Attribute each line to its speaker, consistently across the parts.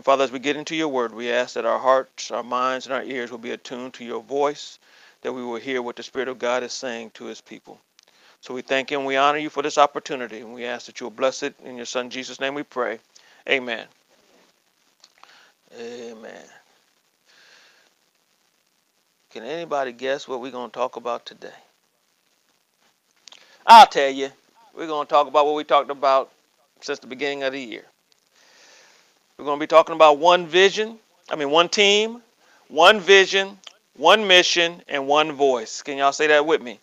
Speaker 1: And Father, as we get into your word, we ask that our hearts, our minds, and our ears will be attuned to your voice, that we will hear what the Spirit of God is saying to his people. So we thank you and we honor you for this opportunity, and we ask that you will bless it. In your Son Jesus' name we pray. Amen. Amen. Can anybody guess what we're going to talk about today? I'll tell you. We're going to talk about what we talked about since the beginning of the year. We're going to be talking about one vision, I mean, one team, one vision, one mission, and one voice. Can y'all say that with me?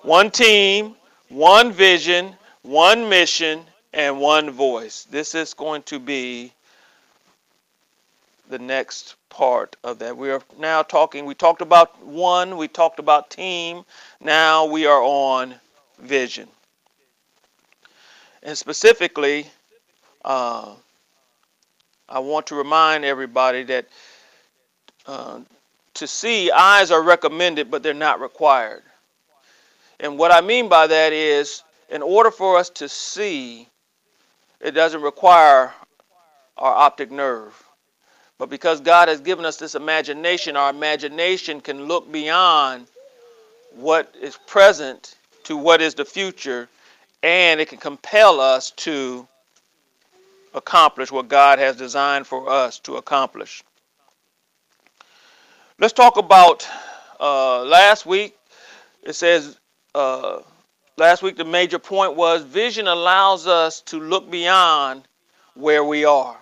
Speaker 1: One team, one vision, one mission, and one voice. This is going to be the next part of that. We are now talking, we talked about one, we talked about team, now we are on vision. And specifically, uh, I want to remind everybody that uh, to see, eyes are recommended, but they're not required. And what I mean by that is, in order for us to see, it doesn't require our optic nerve. But because God has given us this imagination, our imagination can look beyond what is present to what is the future, and it can compel us to accomplish what God has designed for us to accomplish. Let's talk about uh, last week. It says, uh, last week the major point was vision allows us to look beyond where we are.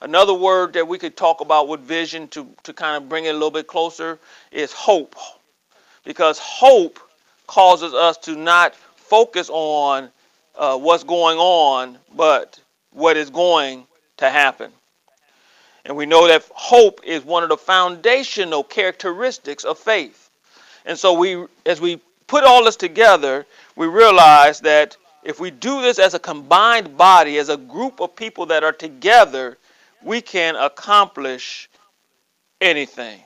Speaker 1: Another word that we could talk about with vision to, to kind of bring it a little bit closer is hope. Because hope causes us to not focus on uh, what's going on, but what is going to happen. And we know that hope is one of the foundational characteristics of faith. And so we as we put all this together, we realize that if we do this as a combined body, as a group of people that are together, we can accomplish anything.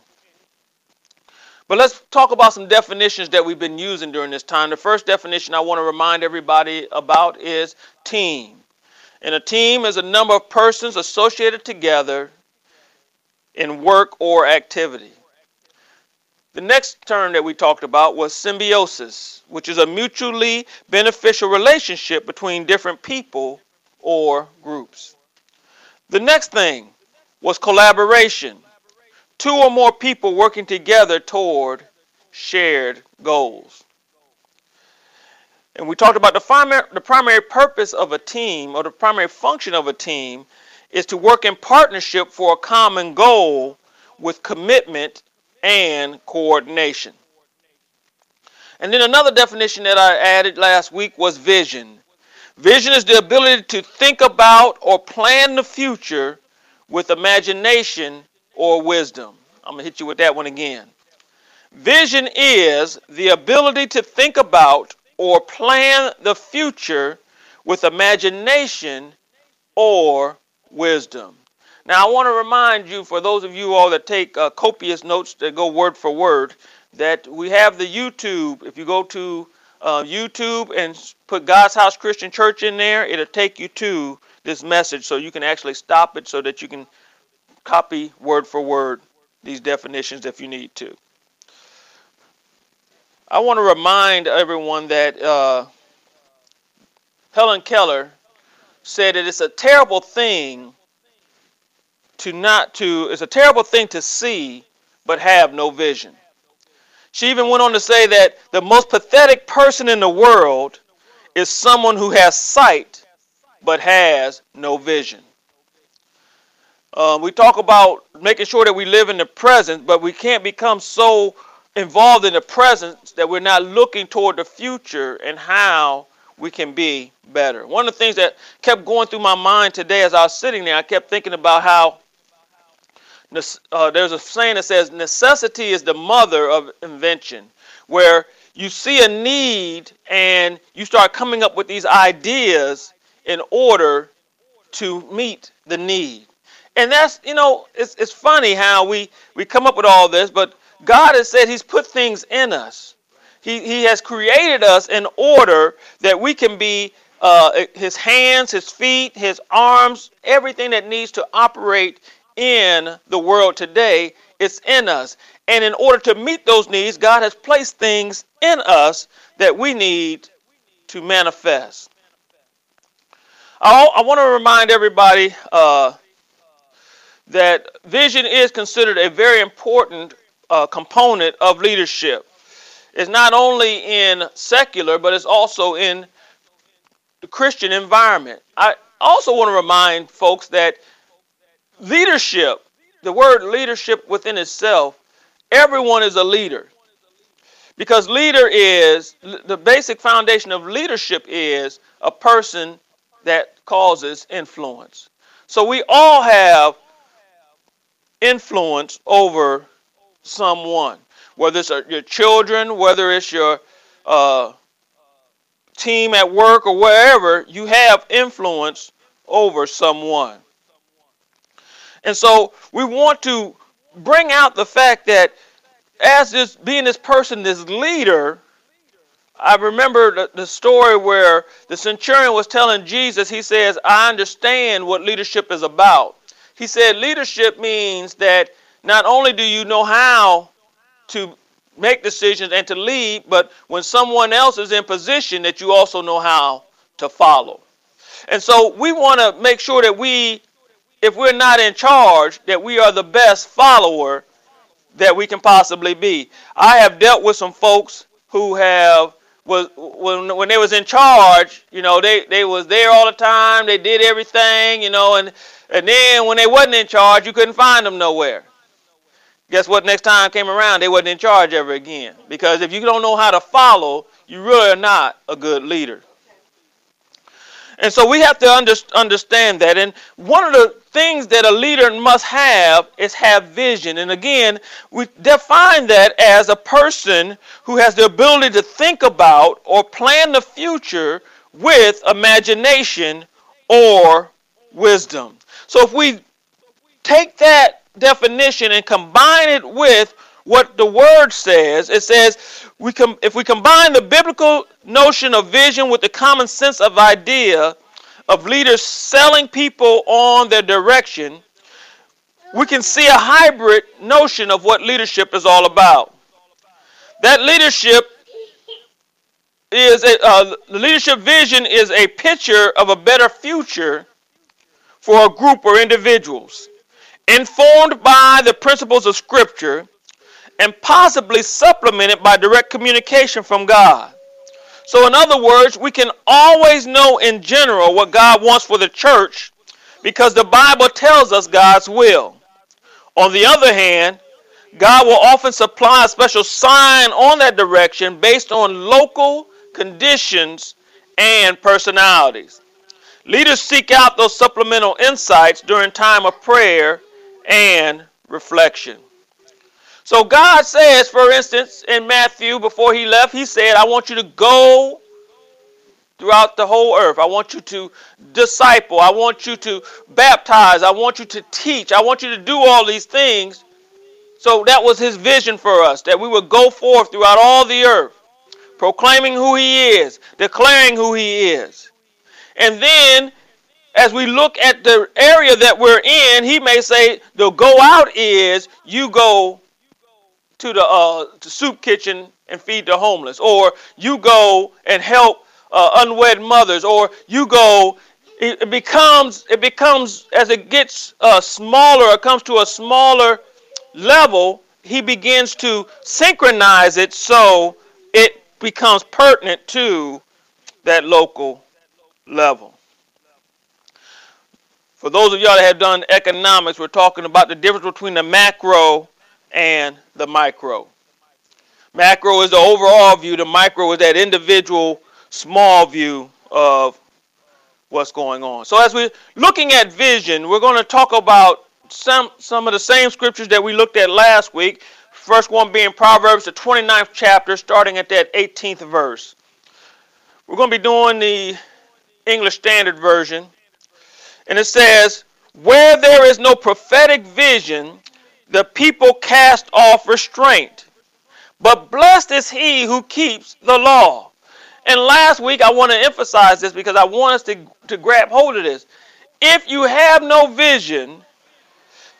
Speaker 1: But let's talk about some definitions that we've been using during this time. The first definition I want to remind everybody about is team. And a team is a number of persons associated together in work or activity. The next term that we talked about was symbiosis, which is a mutually beneficial relationship between different people or groups. The next thing was collaboration, two or more people working together toward shared goals. And we talked about the primary, the primary purpose of a team or the primary function of a team is to work in partnership for a common goal with commitment and coordination. And then another definition that I added last week was vision. Vision is the ability to think about or plan the future with imagination or wisdom. I'm going to hit you with that one again. Vision is the ability to think about or plan the future with imagination or wisdom. Now, I want to remind you, for those of you all that take uh, copious notes that go word for word, that we have the YouTube. If you go to uh, YouTube and put God's House Christian Church in there, it'll take you to this message so you can actually stop it so that you can copy word for word these definitions if you need to. I want to remind everyone that uh, Helen Keller said that it's a terrible thing to not to it's a terrible thing to see but have no vision. She even went on to say that the most pathetic person in the world is someone who has sight but has no vision. Um, we talk about making sure that we live in the present, but we can't become so involved in the present that we're not looking toward the future and how we can be better. One of the things that kept going through my mind today as I was sitting there, I kept thinking about how uh, there's a saying that says necessity is the mother of invention, where you see a need and you start coming up with these ideas in order to meet the need. And that's, you know, it's, it's funny how we, we come up with all this, but God has said He's put things in us. He, he has created us in order that we can be uh, his hands, his feet, his arms, everything that needs to operate in the world today is in us. And in order to meet those needs, God has placed things in us that we need to manifest. I, I want to remind everybody uh, that vision is considered a very important uh, component of leadership. It's not only in secular, but it's also in the Christian environment. I also want to remind folks that leadership, the word leadership within itself, everyone is a leader. Because leader is the basic foundation of leadership is a person that causes influence. So we all have influence over someone, whether it's your children, whether it's your uh, team at work or wherever, you have influence over someone. And so we want to bring out the fact that as this being this person, this leader, I remember the, the story where the centurion was telling Jesus, he says, I understand what leadership is about. He said, leadership means that not only do you know how to make decisions and to lead, but when someone else is in position, that you also know how to follow. And so we want to make sure that we, if we're not in charge, that we are the best follower that we can possibly be. I have dealt with some folks who have was when when they was in charge, you know, they they was there all the time. They did everything, you know, and and then when they wasn't in charge, you couldn't find them nowhere. Guess what? Next time came around, they wasn't in charge ever again. Because if you don't know how to follow, you really are not a good leader. And so we have to under, understand that. And one of the things that a leader must have is have vision. And again, we define that as a person who has the ability to think about or plan the future with imagination or wisdom. So if we take that definition and combine it with what the word says, it says we com- if we combine the biblical notion of vision with the common sense of idea of leaders selling people on their direction, we can see a hybrid notion of what leadership is all about. That leadership is a, uh, leadership vision is a picture of a better future for a group or individuals, informed by the principles of Scripture and possibly supplemented by direct communication from God. So, in other words, we can always know in general what God wants for the church because the Bible tells us God's will. On the other hand, God will often supply a special sign on that direction based on local conditions and personalities. Leaders seek out those supplemental insights during time of prayer and reflection. So God says, for instance, in Matthew, before he left, he said, I want you to go throughout the whole earth. I want you to disciple. I want you to baptize. I want you to teach. I want you to do all these things. So that was his vision for us, that we would go forth throughout all the earth, proclaiming who he is, declaring who he is. And then, as we look at the area that we're in, he may say the go out is you go to the uh, to soup kitchen and feed the homeless, or you go and help uh, unwed mothers, or you go. It, becomes it becomes as it gets uh, smaller, it comes to a smaller level. He begins to synchronize it so it becomes pertinent to that local level. For those of y'all that have done economics, we're talking about the difference between the macro and the micro. Macro is the overall view, the micro is that individual small view of what's going on. So as we're looking at vision, we're going to talk about some some of the same scriptures that we looked at last week. First one being Proverbs, the 29th chapter, starting at that 18th verse. We're going to be doing the English Standard Version. And it says, Where there is no prophetic vision, the people cast off restraint. But blessed is he who keeps the law. And last week, I want to emphasize this because I want us to, to grab hold of this. If you have no vision,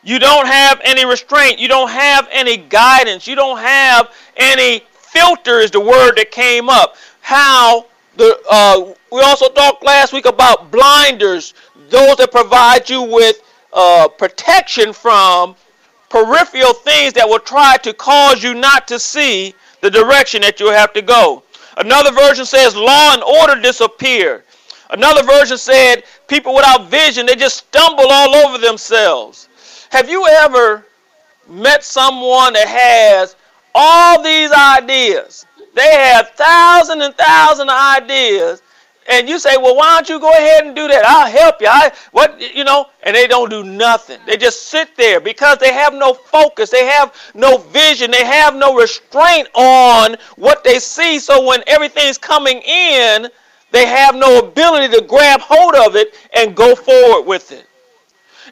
Speaker 1: you don't have any restraint, you don't have any guidance, you don't have any filter, is the word that came up. How the uh, we also talked last week about blinders, those that provide you with uh, protection from peripheral things that will try to cause you not to see the direction that you have to go. Another version says law and order disappear. Another version said people without vision, they just stumble all over themselves. Have you ever met someone that has all these ideas? They have thousands and thousands of ideas, and you say, "Well, why don't you go ahead and do that? I'll help you." I what you know, and they don't do nothing. They just sit there because they have no focus. They have no vision. They have no restraint on what they see. So when everything's coming in, they have no ability to grab hold of it and go forward with it.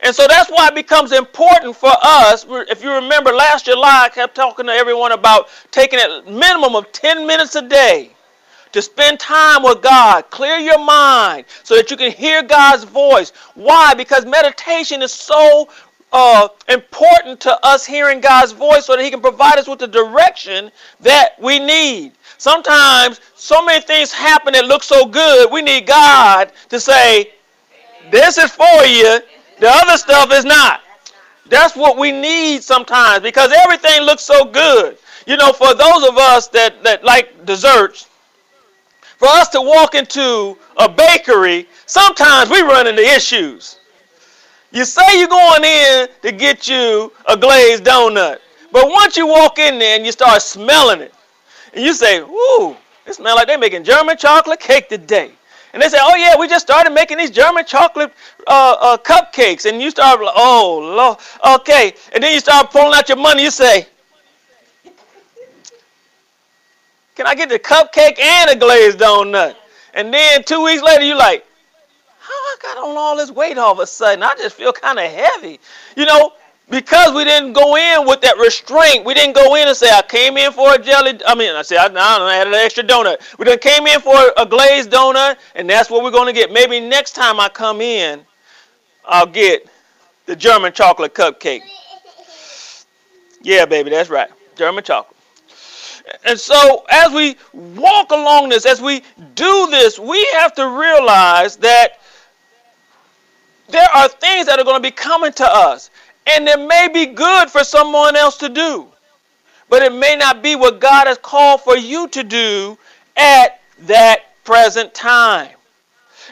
Speaker 1: And so that's why it becomes important for us. If you remember last July, I kept talking to everyone about taking a minimum of 10 minutes a day to spend time with God. Clear your mind so that you can hear God's voice. Why? Because meditation is so uh, important to us hearing God's voice so that He can provide us with the direction that we need. Sometimes so many things happen that look so good, we need God to say, This is for you, the other stuff is not. That's what we need sometimes because everything looks so good. You know, for those of us that, that like desserts, for us to walk into a bakery, sometimes we run into issues. You say you're going in to get you a glazed donut, but once you walk in there and you start smelling it, and you say, "Ooh, it smells like they're making German chocolate cake today." And they say, "Oh yeah, we just started making these German chocolate uh, uh, cupcakes." And you start, "Oh Lord, okay." And then you start pulling out your money. You say, Can I get the cupcake and a glazed donut? And then two weeks later, you're like, how I got on all this weight all of a sudden? I just feel kind of heavy. You know, because we didn't go in with that restraint. We didn't go in and say, I came in for a jelly. I mean, I said, I, I had an extra donut. We done came in for a glazed donut, and that's what we're going to get. Maybe next time I come in, I'll get the German chocolate cupcake. Yeah, baby, that's right. German chocolate. And so, as we walk along this, as we do this, we have to realize that there are things that are going to be coming to us. And it may be good for someone else to do, but it may not be what God has called for you to do at that present time.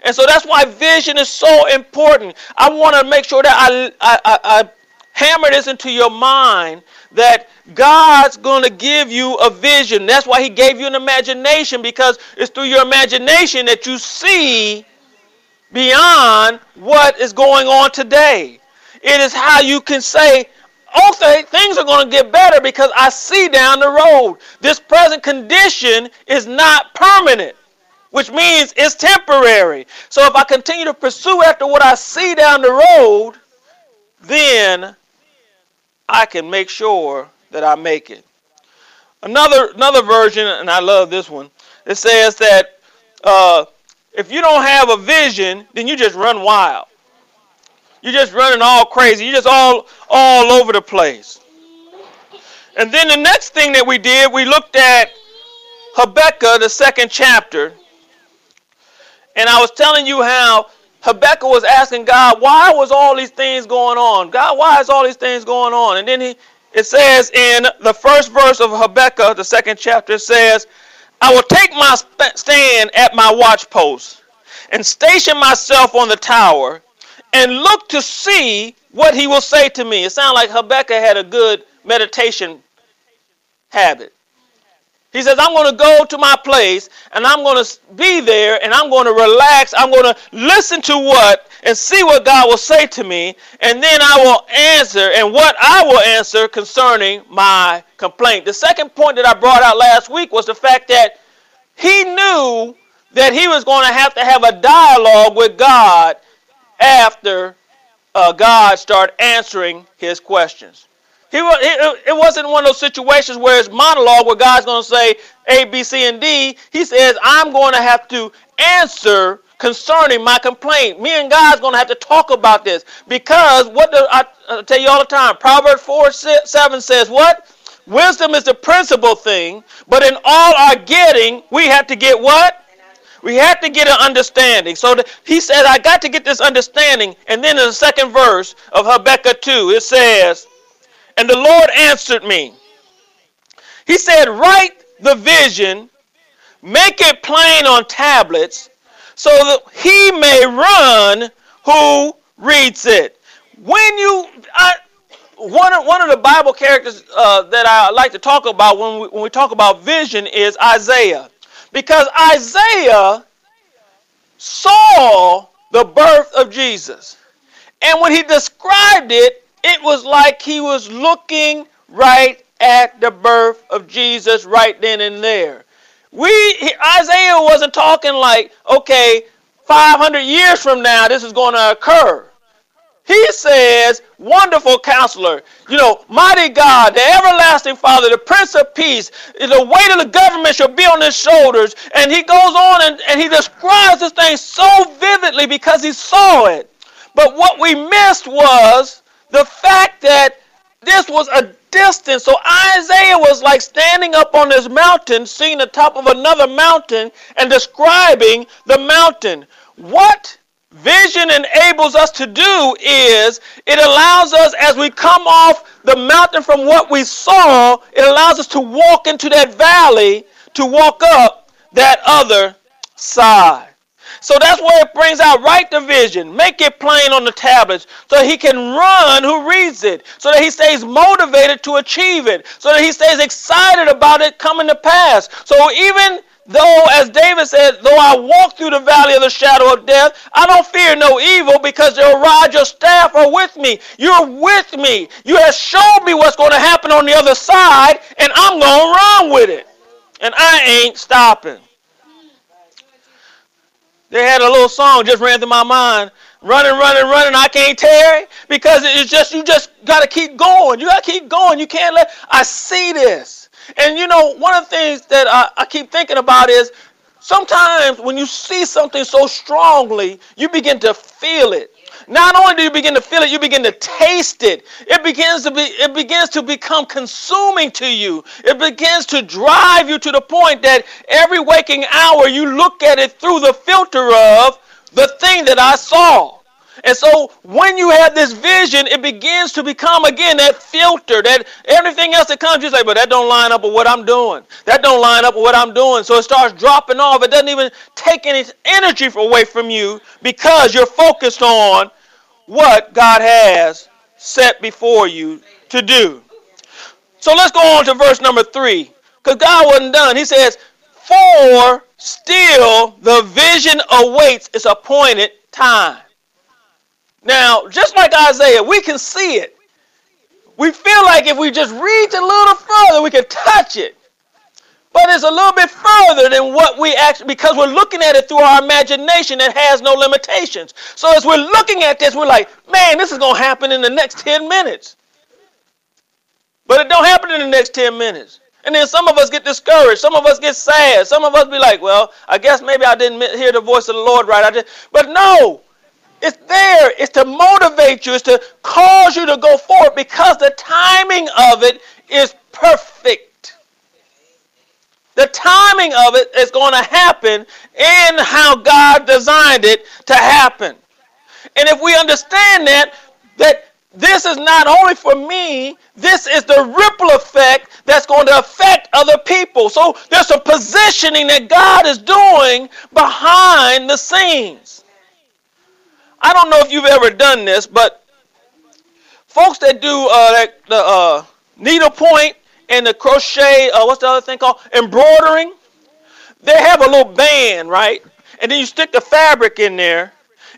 Speaker 1: And so that's why vision is so important. I want to make sure that I, I, I, I hammer this into your mind that God's going to give you a vision. That's why He gave you an imagination because it's through your imagination that you see beyond what is going on today. It is how you can say, okay, things are going to get better because I see down the road. This present condition is not permanent, which means it's temporary. So if I continue to pursue after what I see down the road, then I can make sure that I make it. Another another version, and I love this one. It says that uh, if you don't have a vision, then you just run wild. You're just running all crazy. You're just all all over the place. And then the next thing that we did, we looked at Habakkuk, the second chapter. And I was telling you how Habakkuk was asking God, why was all these things going on? God, why is all these things going on? And then he, it says in the first verse of Habakkuk, the second chapter, it says, I will take my stand at my watchpost and station myself on the tower and look to see what he will say to me. It sounds like Habakkuk had a good meditation habit. He says, I'm going to go to my place and I'm going to be there and I'm going to relax. I'm going to listen to what and see what God will say to me. And then I will answer and what I will answer concerning my complaint. The second point that I brought out last week was the fact that he knew that he was going to have to have a dialogue with God after uh, God started answering his questions. He, it wasn't one of those situations where it's monologue where God's going to say A, B, C, and D. He says, I'm going to have to answer concerning my complaint. Me and God's going to have to talk about this because what do I, I tell you all the time? Proverbs 4 7 says, What? Wisdom is the principal thing, but in all our getting, we have to get what? We have to get an understanding. So the, he said, I got to get this understanding. And then in the second verse of Habakkuk 2, it says, And the Lord answered me. He said, Write the vision, make it plain on tablets, so that he may run who reads it. When you, I, one of, one of the Bible characters uh, that I like to talk about when we, when we talk about vision is Isaiah. Because Isaiah saw the birth of Jesus. And when he described it, it was like he was looking right at the birth of Jesus right then and there. We Isaiah wasn't talking like, okay, 500 years from now this is going to occur. He says, Wonderful counselor, you know, mighty God, the everlasting Father, the Prince of Peace, the weight of the government shall be on his shoulders. And he goes on and, and he describes this thing so vividly because he saw it. But what we missed was the fact that this was a distance. So Isaiah was like standing up on this mountain, seeing the top of another mountain, and describing the mountain. What vision enables us to do is it allows us as we come off the mountain from what we saw it allows us to walk into that valley to walk up that other side so that's where it brings out write the vision make it plain on the tablets so he can run who reads it so that he stays motivated to achieve it so that he stays excited about it coming to pass so even Though, as David said, though I walk through the valley of the shadow of death, I don't fear no evil because your rod, your staff are with me. You're with me. You have shown me what's going to happen on the other side, and I'm going to run with it. And I ain't stopping. They had a little song just ran through my mind. Running, running, running, I can't tarry. Because it's just, you just got to keep going. You got to keep going. You can't let, I see this. And you know, one of the things that I, I keep thinking about is sometimes when you see something so strongly, you begin to feel it. Not only do you begin to feel it, you begin to taste it. It begins to be it begins to become consuming to you. It begins to drive you to the point that every waking hour you look at it through the filter of the thing that I saw. And so when you have this vision, it begins to become again that filter, that everything else that comes, you say, but that don't line up with what I'm doing. That don't line up with what I'm doing. So it starts dropping off. It doesn't even take any energy away from you because you're focused on what God has set before you to do. So let's go on to verse number three. Because God wasn't done. He says, For still the vision awaits its appointed time. Now, just like Isaiah, we can see it. We feel like if we just reach a little further, we can touch it. But it's a little bit further than what we actually, because we're looking at it through our imagination that has no limitations. So as we're looking at this, we're like, man, this is going to happen in the next 10 minutes. But it don't happen in the next 10 minutes. And then some of us get discouraged. Some of us get sad. Some of us be like, well, I guess maybe I didn't hear the voice of the Lord right. I just, but no, it's there. It's to motivate you. It's to cause you to go forward because the timing of it is perfect. The timing of it is going to happen in how God designed it to happen. And if we understand that, that this is not only for me, this is the ripple effect that's going to affect other people. So there's a positioning that God is doing behind the scenes. I don't know if you've ever done this, but folks that do uh, the uh, needlepoint and the crochet, uh, what's the other thing called? Embroidering. They have a little band, right? And then you stick the fabric in there,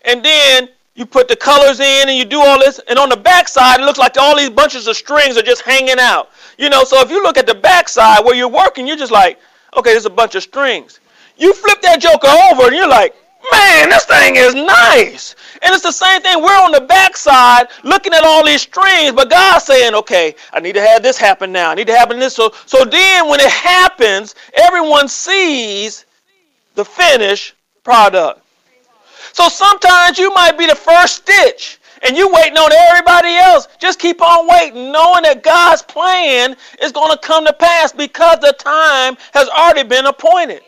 Speaker 1: and then you put the colors in and you do all this. And on the back side, it looks like all these bunches of strings are just hanging out. You know, so if you look at the back where you're working, you're just like, okay, there's a bunch of strings. You flip that joker over and you're like, man, this thing is nice. And it's the same thing. We're on the backside looking at all these strings, but God's saying, okay, I need to have this happen now. I need to happen this. So, so then when it happens, everyone sees the finished product. So sometimes you might be the first stitch and you waiting on everybody else. Just keep on waiting, knowing that God's plan is going to come to pass because the time has already been appointed.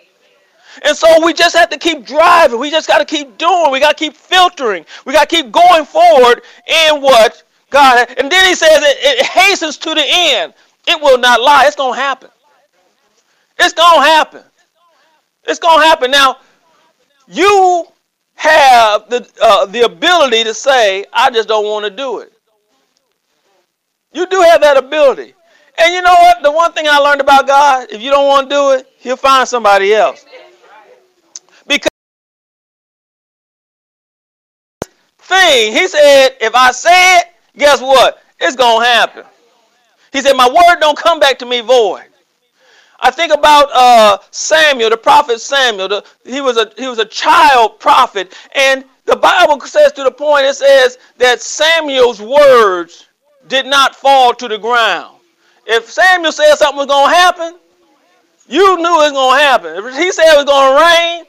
Speaker 1: And so we just have to keep driving. We just got to keep doing. We got to keep filtering. We got to keep going forward in what God. And then he says it, it hastens to the end. It will not lie. It's going to happen. It's going to happen. It's going to happen. Now, you have the, uh, the ability to say, I just don't want to do it. You do have that ability. And you know what? The one thing I learned about God, if you don't want to do it, he'll find somebody else. Because thing, he said, if I say it, guess what? It's going to happen. He said, my word don't come back to me void. I think about uh, Samuel, the prophet Samuel. The, he was a he was a child prophet, and the Bible says to the point it says that Samuel's words did not fall to the ground. If Samuel said something was going to happen, you knew it was going to happen. If he said it was going to rain,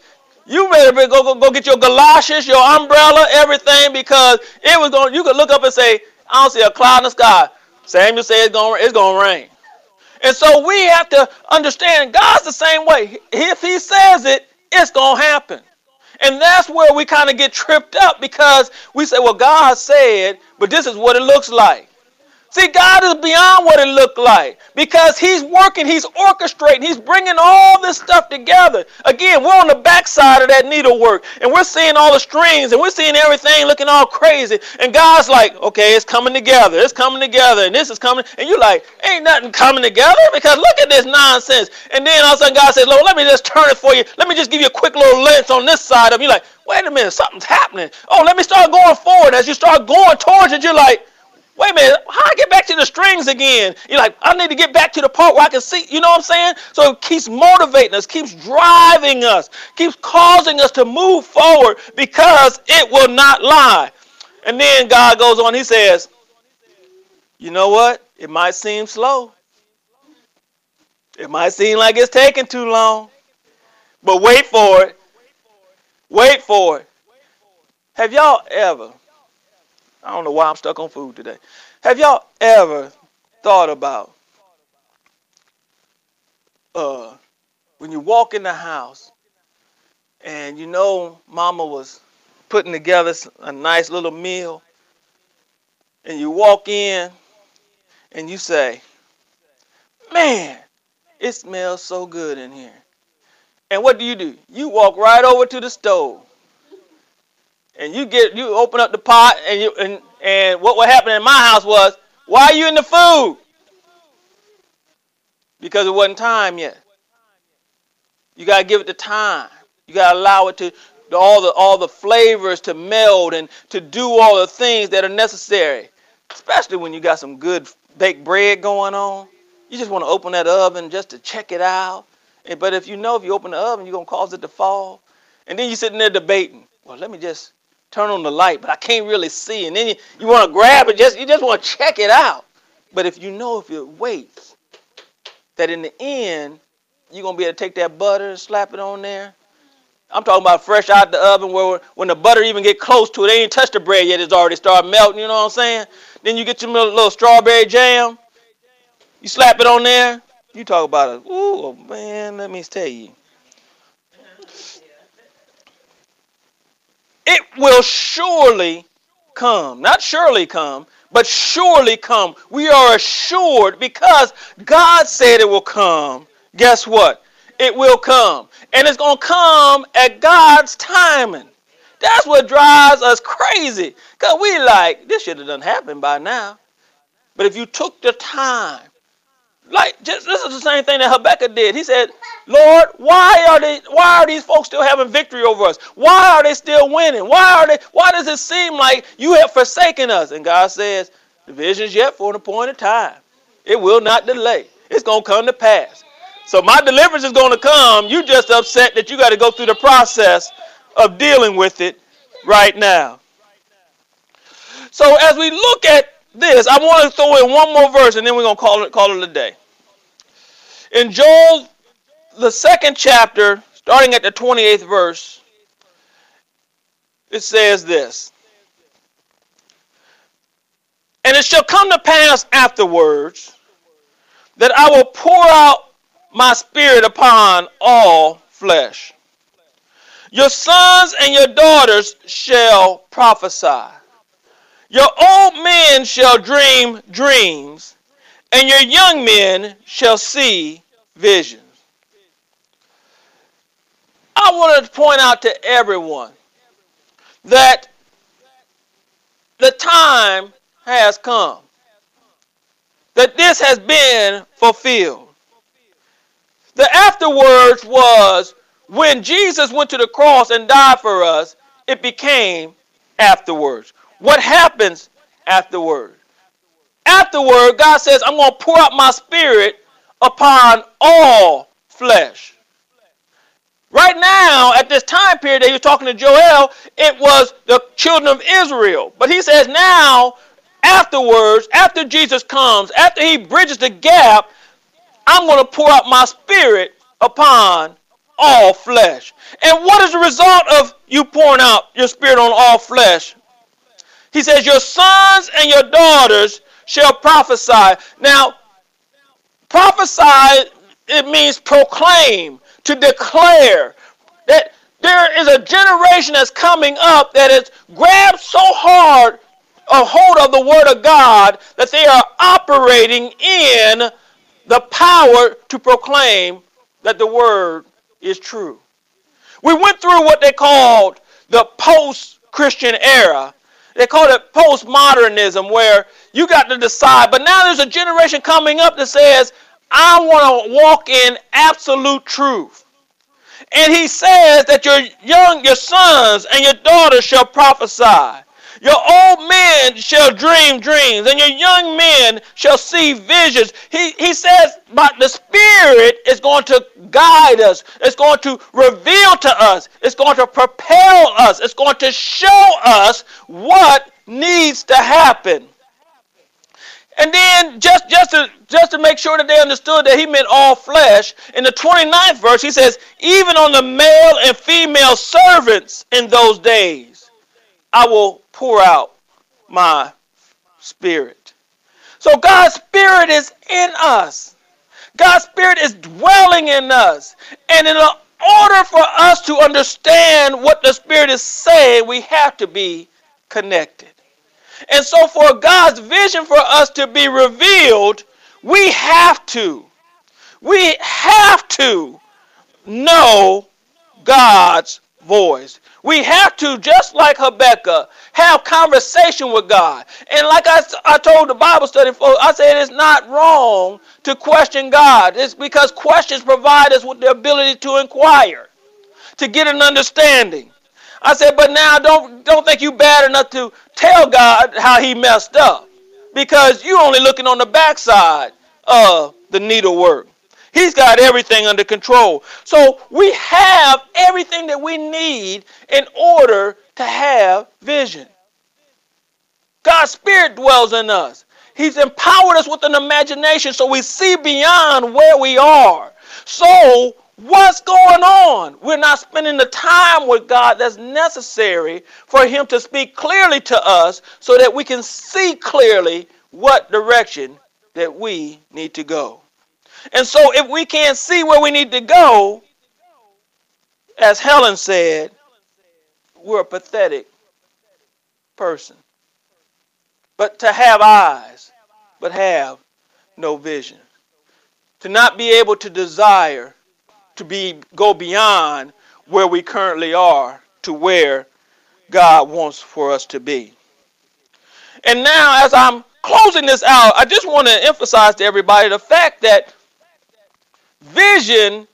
Speaker 1: you better go, go, go get your galoshes, your umbrella, everything, because it was going. You could look up and say, "I don't see a cloud in the sky." Samuel said it's going, it's going to rain. And so we have to understand God's the same way. If He says it, it's going to happen. And that's where we kind of get tripped up because we say, well, God said, but this is what it looks like. See, God is beyond what it looked like because He's working, He's orchestrating, He's bringing all this stuff together. Again, we're on the backside of that needlework and we're seeing all the strings and we're seeing everything looking all crazy. And God's like, okay, it's coming together, it's coming together, and this is coming. And you're like, ain't nothing coming together because look at this nonsense. And then all of a sudden God says, Lord, let me just turn it for you. Let me just give you a quick little lens on this side of you. Like, wait a minute, something's happening. Oh, let me start going forward. As you start going towards it, you're like, Wait a minute, how I get back to the strings again? You're like, I need to get back to the part where I can see, you know what I'm saying? So it keeps motivating us, keeps driving us, keeps causing us to move forward because it will not lie. And then God goes on, He says, You know what? It might seem slow. It might seem like it's taking too long. But wait for it. Wait for it. Have y'all ever I don't know why I'm stuck on food today. Have y'all ever thought about uh, when you walk in the house and you know mama was putting together a nice little meal and you walk in and you say, man, it smells so good in here. And what do you do? You walk right over to the stove and you get you open up the pot and you and and what would happen in my house was why are you in the food? Because it wasn't time yet. You got to give it the time. You got to allow it to all the all the flavors to meld and to do all the things that are necessary. Especially when you got some good baked bread going on. You just want to open that oven just to check it out. But if you know if you open the oven you're going to cause it to fall. And then you're sitting there debating. Well let me just turn on the light, but I can't really see. And then you, you want to grab it, just you just want to check it out. But if you know if you wait, that in the end, you're gonna be able to take that butter and slap it on there. I'm talking about fresh out the oven where when the butter even get close to it, they ain't touched the bread yet, it's already started melting, you know what I'm saying? Then you get your little, little strawberry jam, you slap it on there, you talk about it. Ooh, oh, man, let me tell you. It will surely come. Not surely come, but surely come. We are assured because God said it will come. Guess what? It will come. And it's going to come at God's timing. That's what drives us crazy. Because we like, this should have done happened by now. But if you took the time like just this is the same thing that Habakkuk did. He said, Lord, why are they why are these folks still having victory over us? Why are they still winning? Why are they why does it seem like you have forsaken us? And God says, The vision's yet for an appointed time. It will not delay. It's gonna come to pass. So my deliverance is gonna come. You just upset that you got to go through the process of dealing with it right now. So as we look at this, I want to throw in one more verse and then we're going to call it call it a day. In Joel the second chapter, starting at the 28th verse, it says this. And it shall come to pass afterwards that I will pour out my spirit upon all flesh. Your sons and your daughters shall prophesy. Your old men shall dream dreams, and your young men shall see visions. I wanted to point out to everyone that the time has come, that this has been fulfilled. The afterwards was when Jesus went to the cross and died for us, it became afterwards. What happens afterward? Afterward, God says, I'm going to pour out my spirit upon all flesh. Right now, at this time period that he was talking to Joel, it was the children of Israel. But he says now, afterwards, after Jesus comes, after he bridges the gap, I'm going to pour out my spirit upon all flesh. And what is the result of you pouring out your spirit on all flesh? He says, Your sons and your daughters shall prophesy. Now, prophesy, it means proclaim, to declare that there is a generation that's coming up that has grabbed so hard a hold of the word of God that they are operating in the power to proclaim that the word is true. We went through what they called the post Christian era. They called it postmodernism, where you got to decide. But now there's a generation coming up that says, I want to walk in absolute truth. And he says that your young, your sons and your daughters shall prophesy. Your old men shall dream dreams, and your young men shall see visions. He, he says, but the Spirit is going to guide us. It's going to reveal to us. It's going to propel us. It's going to show us what needs to happen. And then just, just, to, just to make sure that they understood that he meant all flesh, in the 29th verse, he says, even on the male and female servants in those days, I will pour out my spirit. So God's spirit is in us. God's spirit is dwelling in us. And in order for us to understand what the spirit is saying, we have to be connected. And so for God's vision for us to be revealed, we have to. We have to know God's voice. We have to, just like Habakkuk, have conversation with God. And like I, I told the Bible study folks, I said it's not wrong to question God. It's because questions provide us with the ability to inquire, to get an understanding. I said, but now don't don't think you bad enough to tell God how he messed up. Because you're only looking on the backside of the needlework. He's got everything under control. So we have everything that we need in order to have vision. God's Spirit dwells in us. He's empowered us with an imagination so we see beyond where we are. So, what's going on? We're not spending the time with God that's necessary for Him to speak clearly to us so that we can see clearly what direction that we need to go. And so if we can't see where we need to go, as Helen said, we're a pathetic person. But to have eyes, but have no vision. To not be able to desire to be go beyond where we currently are to where God wants for us to be. And now as I'm closing this out, I just want to emphasize to everybody the fact that Vision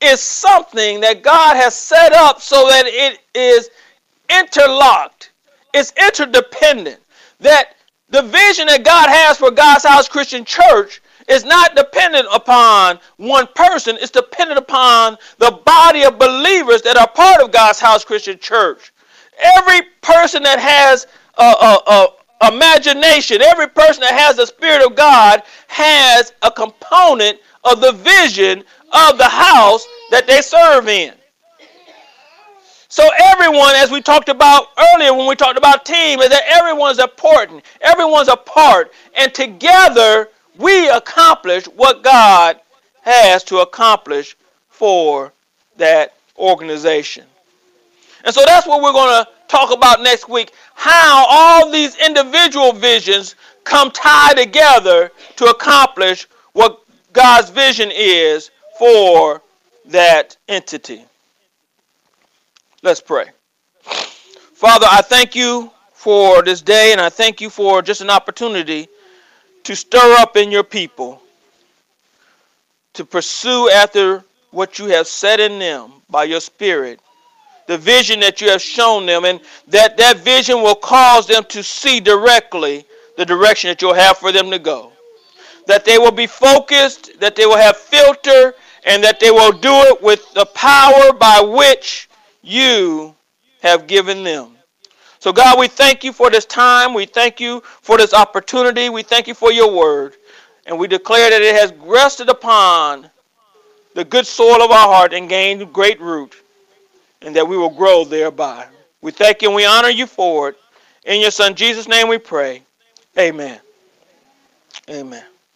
Speaker 1: is something that God has set up so that it is interlocked, it's interdependent. That the vision that God has for God's House Christian Church is not dependent upon one person, it's dependent upon the body of believers that are part of God's House Christian Church. Every person that has a, a, a imagination, every person that has the Spirit of God has a component of the vision of the house that they serve in. So everyone, as we talked about earlier when we talked about team, is that everyone's important. Everyone's a part. And together we accomplish what God has to accomplish for that organization. And so that's what we're going to talk about next week. How all these individual visions come tied together to accomplish what God's vision is for that entity. Let's pray. Father, I thank you for this day, and I thank you for just an opportunity to stir up in your people, to pursue after what you have set in them by your Spirit, the vision that you have shown them, and that that vision will cause them to see directly the direction that you'll have for them to go. That they will be focused, that they will have filter, and that they will do it with the power by which you have given them. So, God, we thank you for this time. We thank you for this opportunity. We thank you for your word. And we declare that it has rested upon the good soil of our heart and gained great root, and that we will grow thereby. We thank you and we honor you for it. In your Son Jesus' name we pray. Amen. Amen.